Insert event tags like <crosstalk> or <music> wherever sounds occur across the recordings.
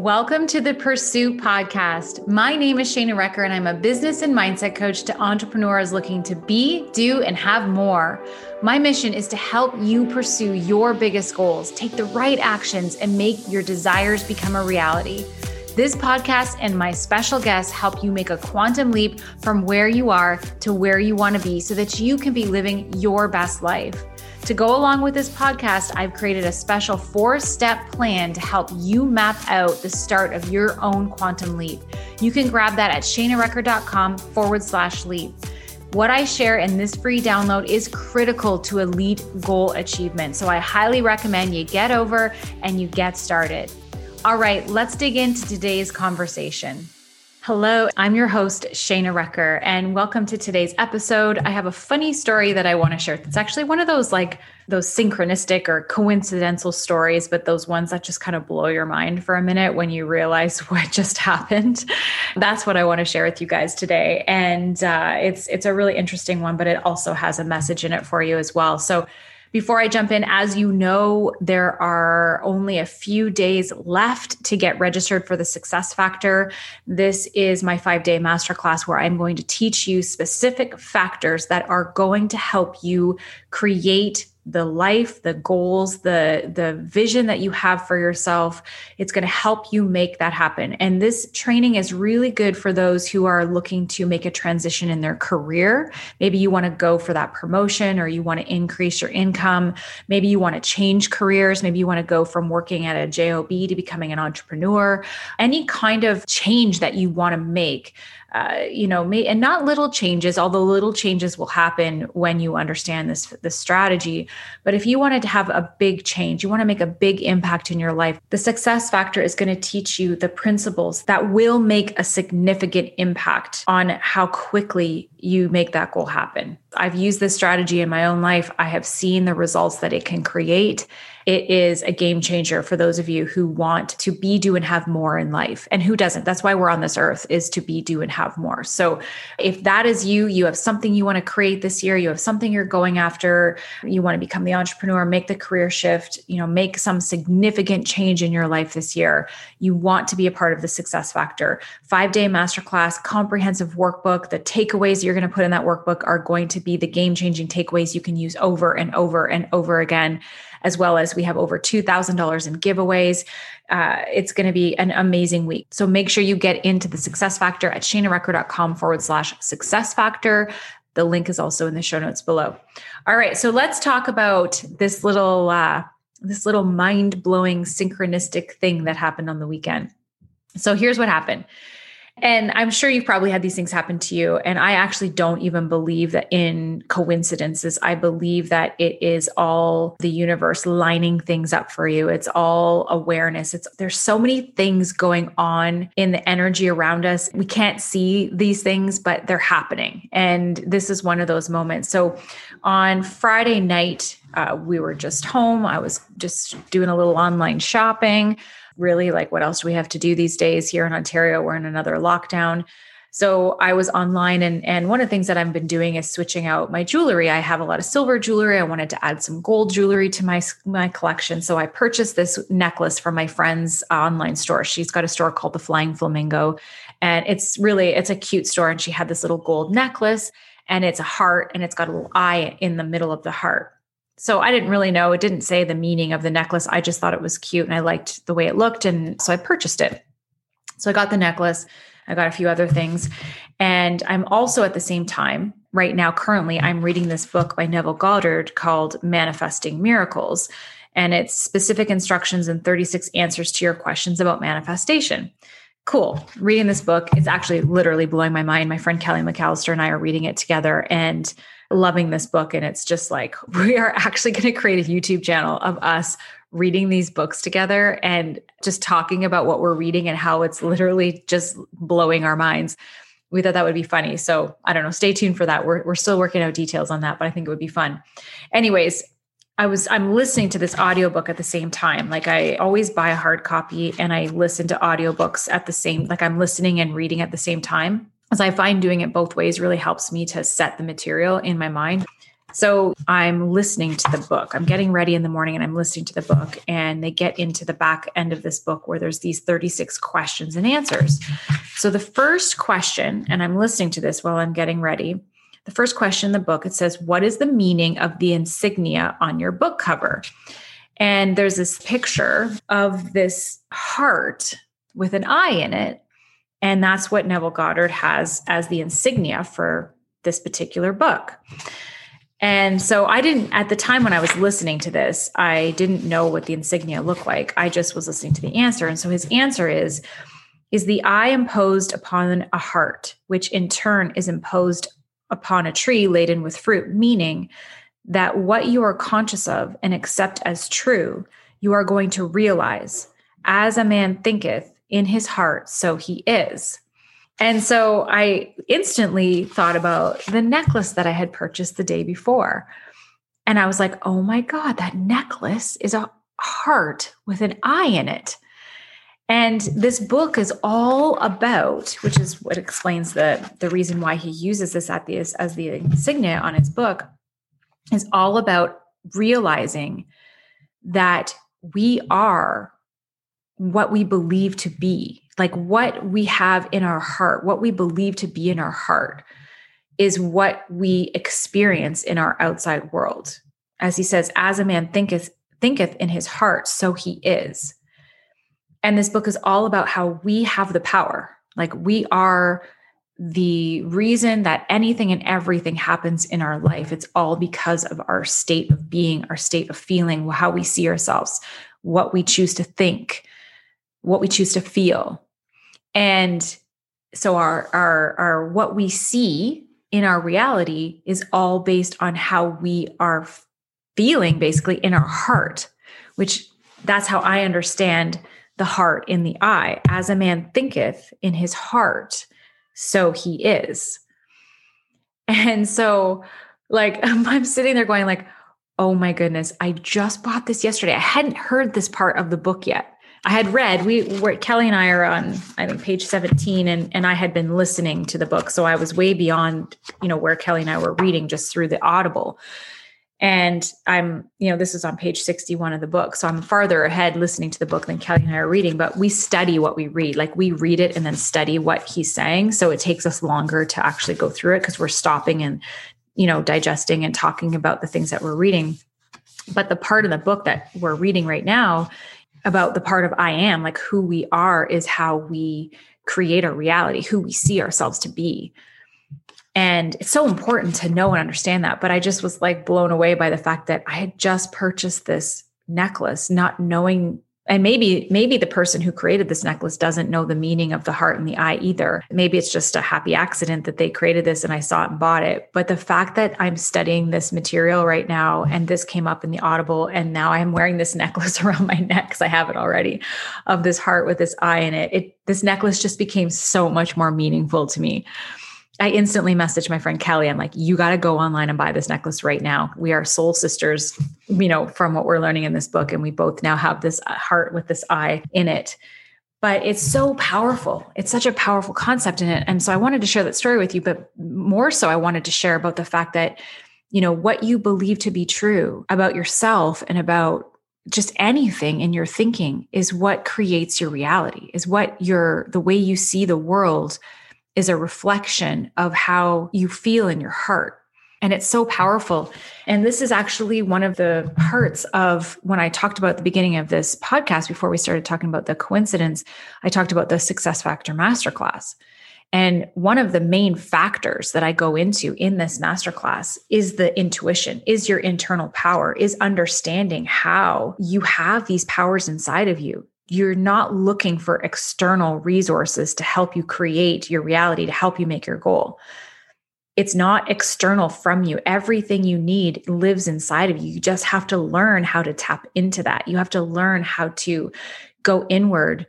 Welcome to the Pursuit Podcast. My name is Shana Recker, and I'm a business and mindset coach to entrepreneurs looking to be, do, and have more. My mission is to help you pursue your biggest goals, take the right actions, and make your desires become a reality. This podcast and my special guests help you make a quantum leap from where you are to where you want to be so that you can be living your best life. To go along with this podcast, I've created a special four step plan to help you map out the start of your own quantum leap. You can grab that at shanarecker.com forward slash leap. What I share in this free download is critical to elite goal achievement. So I highly recommend you get over and you get started. All right, let's dig into today's conversation. Hello, I'm your host, Shana Recker, and welcome to today's episode. I have a funny story that I want to share. It's actually one of those like those synchronistic or coincidental stories, but those ones that just kind of blow your mind for a minute when you realize <laughs> what just happened. That's what I want to share with you guys today. And uh, it's it's a really interesting one, but it also has a message in it for you as well. So before I jump in, as you know, there are only a few days left to get registered for the Success Factor. This is my five day masterclass where I'm going to teach you specific factors that are going to help you create the life the goals the the vision that you have for yourself it's going to help you make that happen. And this training is really good for those who are looking to make a transition in their career. Maybe you want to go for that promotion or you want to increase your income. Maybe you want to change careers. Maybe you want to go from working at a job to becoming an entrepreneur. Any kind of change that you want to make uh, you know, may, and not little changes, although little changes will happen when you understand this, this strategy. But if you wanted to have a big change, you want to make a big impact in your life, the success factor is going to teach you the principles that will make a significant impact on how quickly you make that goal happen. I've used this strategy in my own life. I have seen the results that it can create it is a game changer for those of you who want to be, do, and have more in life. And who doesn't? That's why we're on this earth is to be, do, and have more. So if that is you, you have something you want to create this year, you have something you're going after, you want to become the entrepreneur, make the career shift, you know, make some significant change in your life this year, you want to be a part of the success factor. Five day masterclass, comprehensive workbook. The takeaways you're going to put in that workbook are going to be the game changing takeaways you can use over and over and over again as well as we have over $2,000 in giveaways. Uh, it's going to be an amazing week. So make sure you get into the success factor at shanarecker.com forward slash success factor. The link is also in the show notes below. All right. So let's talk about this little, uh, this little mind blowing synchronistic thing that happened on the weekend. So here's what happened. And I'm sure you've probably had these things happen to you. And I actually don't even believe that in coincidences. I believe that it is all the universe lining things up for you. It's all awareness. It's there's so many things going on in the energy around us. We can't see these things, but they're happening. And this is one of those moments. So on Friday night, uh, we were just home. I was just doing a little online shopping really like what else do we have to do these days here in Ontario? We're in another lockdown. So I was online and and one of the things that I've been doing is switching out my jewelry. I have a lot of silver jewelry. I wanted to add some gold jewelry to my my collection. So I purchased this necklace from my friend's online store. She's got a store called the Flying Flamingo and it's really it's a cute store and she had this little gold necklace and it's a heart and it's got a little eye in the middle of the heart. So I didn't really know. It didn't say the meaning of the necklace. I just thought it was cute and I liked the way it looked. And so I purchased it. So I got the necklace. I got a few other things. And I'm also at the same time, right now, currently, I'm reading this book by Neville Goddard called Manifesting Miracles. And it's specific instructions and 36 answers to your questions about manifestation. Cool. Reading this book, it's actually literally blowing my mind. My friend Kelly McAllister and I are reading it together. And loving this book. And it's just like, <laughs> we are actually going to create a YouTube channel of us reading these books together and just talking about what we're reading and how it's literally just blowing our minds. We thought that would be funny. So I don't know, stay tuned for that. We're, we're still working out details on that, but I think it would be fun. Anyways, I was I'm listening to this audiobook at the same time. Like I always buy a hard copy and I listen to audiobooks at the same like I'm listening and reading at the same time as I find doing it both ways really helps me to set the material in my mind. So I'm listening to the book. I'm getting ready in the morning and I'm listening to the book. And they get into the back end of this book where there's these 36 questions and answers. So the first question, and I'm listening to this while I'm getting ready. The first question in the book, it says, What is the meaning of the insignia on your book cover? And there's this picture of this heart with an eye in it. And that's what Neville Goddard has as the insignia for this particular book. And so I didn't, at the time when I was listening to this, I didn't know what the insignia looked like. I just was listening to the answer. And so his answer is, is the eye imposed upon a heart, which in turn is imposed upon a tree laden with fruit, meaning that what you are conscious of and accept as true, you are going to realize as a man thinketh in his heart, so he is. And so I instantly thought about the necklace that I had purchased the day before. And I was like, oh my God, that necklace is a heart with an eye in it. And this book is all about, which is what explains the, the reason why he uses this at the, as the insignia on his book, is all about realizing that we are what we believe to be like what we have in our heart, what we believe to be in our heart is what we experience in our outside world. As he says, as a man thinketh thinketh in his heart, so he is. And this book is all about how we have the power. Like we are the reason that anything and everything happens in our life. It's all because of our state of being, our state of feeling, how we see ourselves, what we choose to think, what we choose to feel and so our our our what we see in our reality is all based on how we are feeling basically in our heart which that's how i understand the heart in the eye as a man thinketh in his heart so he is and so like <laughs> i'm sitting there going like oh my goodness i just bought this yesterday i hadn't heard this part of the book yet I had read, we were, Kelly and I are on, I think, page 17, and, and I had been listening to the book. So I was way beyond, you know, where Kelly and I were reading just through the Audible. And I'm, you know, this is on page 61 of the book. So I'm farther ahead listening to the book than Kelly and I are reading, but we study what we read. Like we read it and then study what he's saying. So it takes us longer to actually go through it because we're stopping and, you know, digesting and talking about the things that we're reading. But the part of the book that we're reading right now about the part of I am, like who we are is how we create our reality, who we see ourselves to be. And it's so important to know and understand that. But I just was like blown away by the fact that I had just purchased this necklace, not knowing and maybe maybe the person who created this necklace doesn't know the meaning of the heart and the eye either maybe it's just a happy accident that they created this and i saw it and bought it but the fact that i'm studying this material right now and this came up in the audible and now i'm wearing this <laughs> necklace around my neck because i have it already of this heart with this eye in it it this necklace just became so much more meaningful to me I instantly messaged my friend Kelly. I'm like, you got to go online and buy this necklace right now. We are soul sisters, you know, from what we're learning in this book. And we both now have this uh, heart with this eye in it. But it's so powerful. It's such a powerful concept in it. And so I wanted to share that story with you. But more so, I wanted to share about the fact that, you know, what you believe to be true about yourself and about just anything in your thinking is what creates your reality, is what your, the way you see the world is a reflection of how you feel in your heart. And it's so powerful. And this is actually one of the parts of when I talked about the beginning of this podcast before we started talking about the coincidence, I talked about the success factor masterclass. And one of the main factors that I go into in this masterclass is the intuition, is your internal power, is understanding how you have these powers inside of you you're not looking for external resources to help you create your reality, to help you make your goal. It's not external from you. Everything you need lives inside of you. You just have to learn how to tap into that. You have to learn how to go inward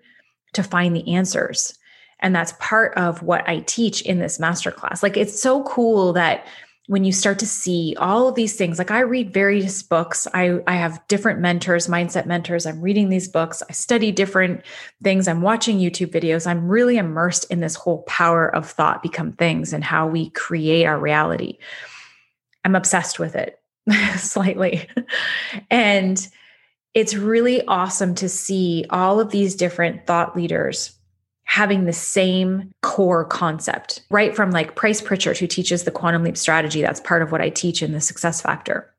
to find the answers. And that's part of what I teach in this masterclass. Like, it's so cool that when you start to see all of these things like i read various books. I i have different mentors mindset mentors. I'm reading these books. I study different things. I'm watching youtube videos. I'm really immersed in this whole power of thought become things and how we create our reality. I'm obsessed with it <laughs> slightly. And it's really awesome to see all of these different thought leaders having the same core concept, right from like Price Pritchett, who teaches the quantum leap strategy. That's part of what I teach in the success factor.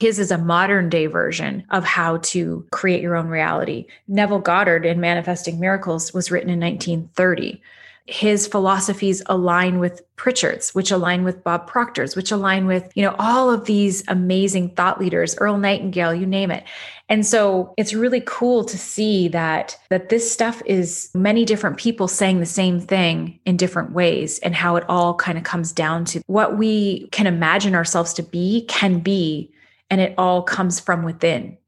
His is a modern day version of how to create your own reality. Neville Goddard in Manifesting Miracles was written in 1930 his philosophies align with Pritchett's, which align with Bob Proctor's, which align with, you know, all of these amazing thought leaders, Earl Nightingale, you name it. And so it's really cool to see that that this stuff is many different people saying the same thing in different ways and how it all kind of comes down to what we can imagine ourselves to be can be and it all comes from within.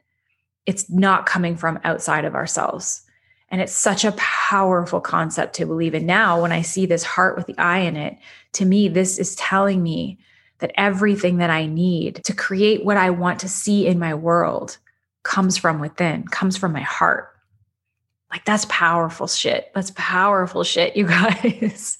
It's not coming from outside of ourselves. And it's such a powerful concept to believe in. Now, when I see this heart with the eye in it, to me, this is telling me that everything that I need to create what I want to see in my world comes from within, comes from my heart. Like, that's powerful shit. That's powerful shit, you <laughs> guys.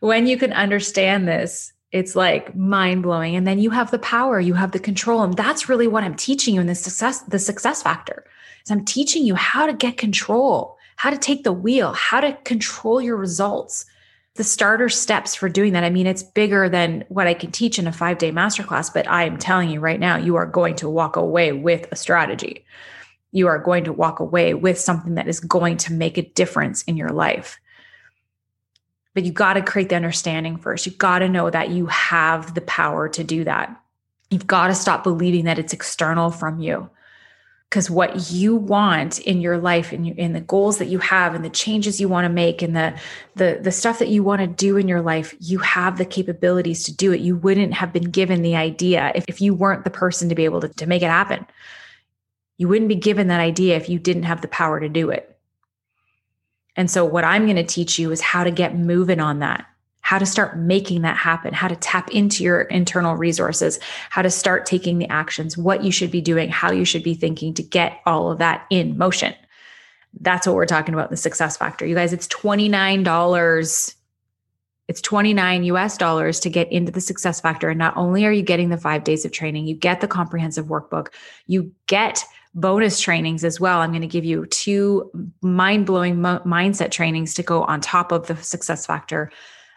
when you can understand this, it's like mind blowing. And then you have the power, you have the control. And that's really what I'm teaching you in the success, the success factor I'm teaching you how to get control, how to take the wheel, how to control your results. The starter steps for doing that. I mean, it's bigger than what I can teach in a five day masterclass, but I am telling you right now, you are going to walk away with a strategy. You are going to walk away with something that is going to make a difference in your life. But you got to create the understanding first. You got to know that you have the power to do that. You've got to stop believing that it's external from you because what you want in your life and in, the goals that you have and the changes you want to make and the the the stuff that you want to do in your life you have the capabilities to do it. You wouldn't have been given the idea if, if you weren't the person to be able to, to make it happen. You wouldn't be given that idea if you didn't have the power to do it. And so what i'm going to teach you is how to get moving on that how to start making that happen, how to tap into your internal resources, how to start taking the actions, what you should be doing, how you should be thinking to get all of that in motion. That's what we're talking about in the success factor. You guys, it's $29. It's 29 US dollars to get into the success factor. And not only are you getting the five days of training, you get the comprehensive workbook, you get bonus trainings as well. I'm going to give you two mind blowing mo- mindset trainings to go on top of the success factor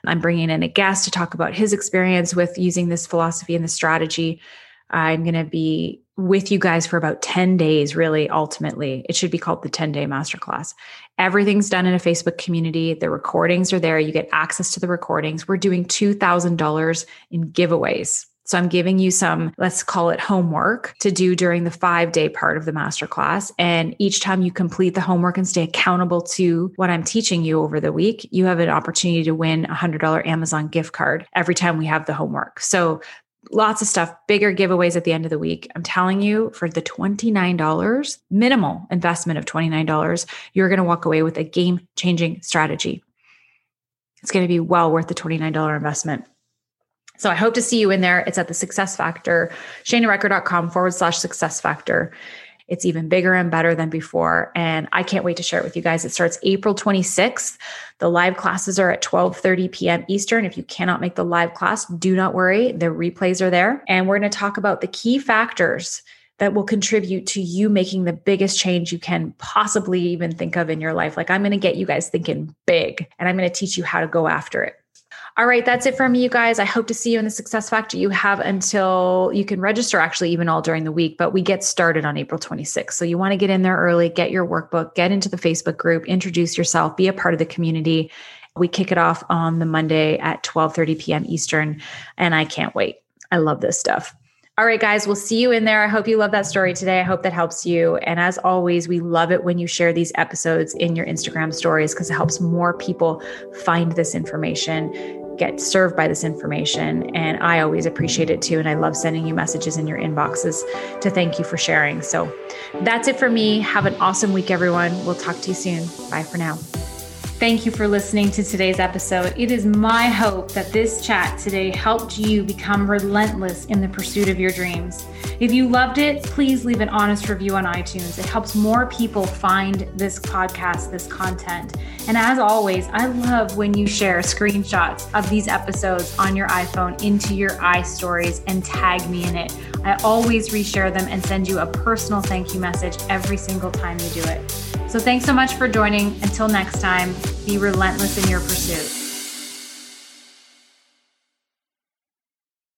I'm bringing in a guest to talk about his experience with using this philosophy and the strategy. I'm going to be with you guys for about 10 days, really, ultimately. It should be called the 10 day masterclass. Everything's done in a Facebook community. The recordings are there. You get access to the recordings. We're doing $2,000 in giveaways. So I'm giving you some, let's call it homework to do during the five day part of the masterclass. And each time you complete the homework and stay accountable to what I'm teaching you over the week, you have an opportunity to win a $100 Amazon gift card every time we have the homework. So lots of stuff, bigger giveaways at the end of the week. I'm telling you, for the $29, minimal investment of $29, you're going to walk away with a game changing strategy. It's going to be well worth the $29 investment. So I hope to see you in there. It's at the success factor, shanarecker.com forward slash success factor. It's even bigger and better than before. And I can't wait to share it with you guys. It starts April 26th. The live classes are at 12:30 p.m. Eastern. If you cannot make the live class, do not worry. The replays are there. And we're going to talk about the key factors that will contribute to you making the biggest change you can possibly even think of in your life. Like I'm going to get you guys thinking big and I'm going to teach you how to go after it. All right, that's it from you guys. I hope to see you in the Success Factor. You have until you can register actually even all during the week, but we get started on April 26th. So you want to get in there early, get your workbook, get into the Facebook group, introduce yourself, be a part of the community. We kick it off on the Monday at 12:30 p.m. Eastern, and I can't wait. I love this stuff. All right, guys, we'll see you in there. I hope you love that story today. I hope that helps you. And as always, we love it when you share these episodes in your Instagram stories because it helps more people find this information get served by this information. And I always appreciate it too. And I love sending you messages in your inboxes to thank you for sharing. So that's it for me. Have an awesome week, everyone. We'll talk to you soon. Bye for now. Thank you for listening to today's episode. It is my hope that this chat today helped you become relentless in the pursuit of your dreams. If you loved it, please leave an honest review on iTunes. It helps more people find this podcast, this content. And as always, I love when you share screenshots of these episodes on your iPhone into your iStories and tag me in it. I always reshare them and send you a personal thank you message every single time you do it. So thanks so much for joining. Until next time, be relentless in your pursuit.